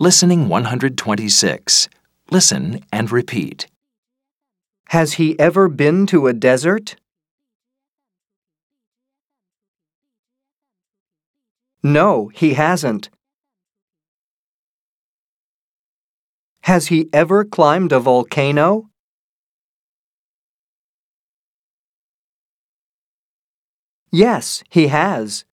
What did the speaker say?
Listening 126. Listen and repeat. Has he ever been to a desert? No, he hasn't. Has he ever climbed a volcano? Yes, he has.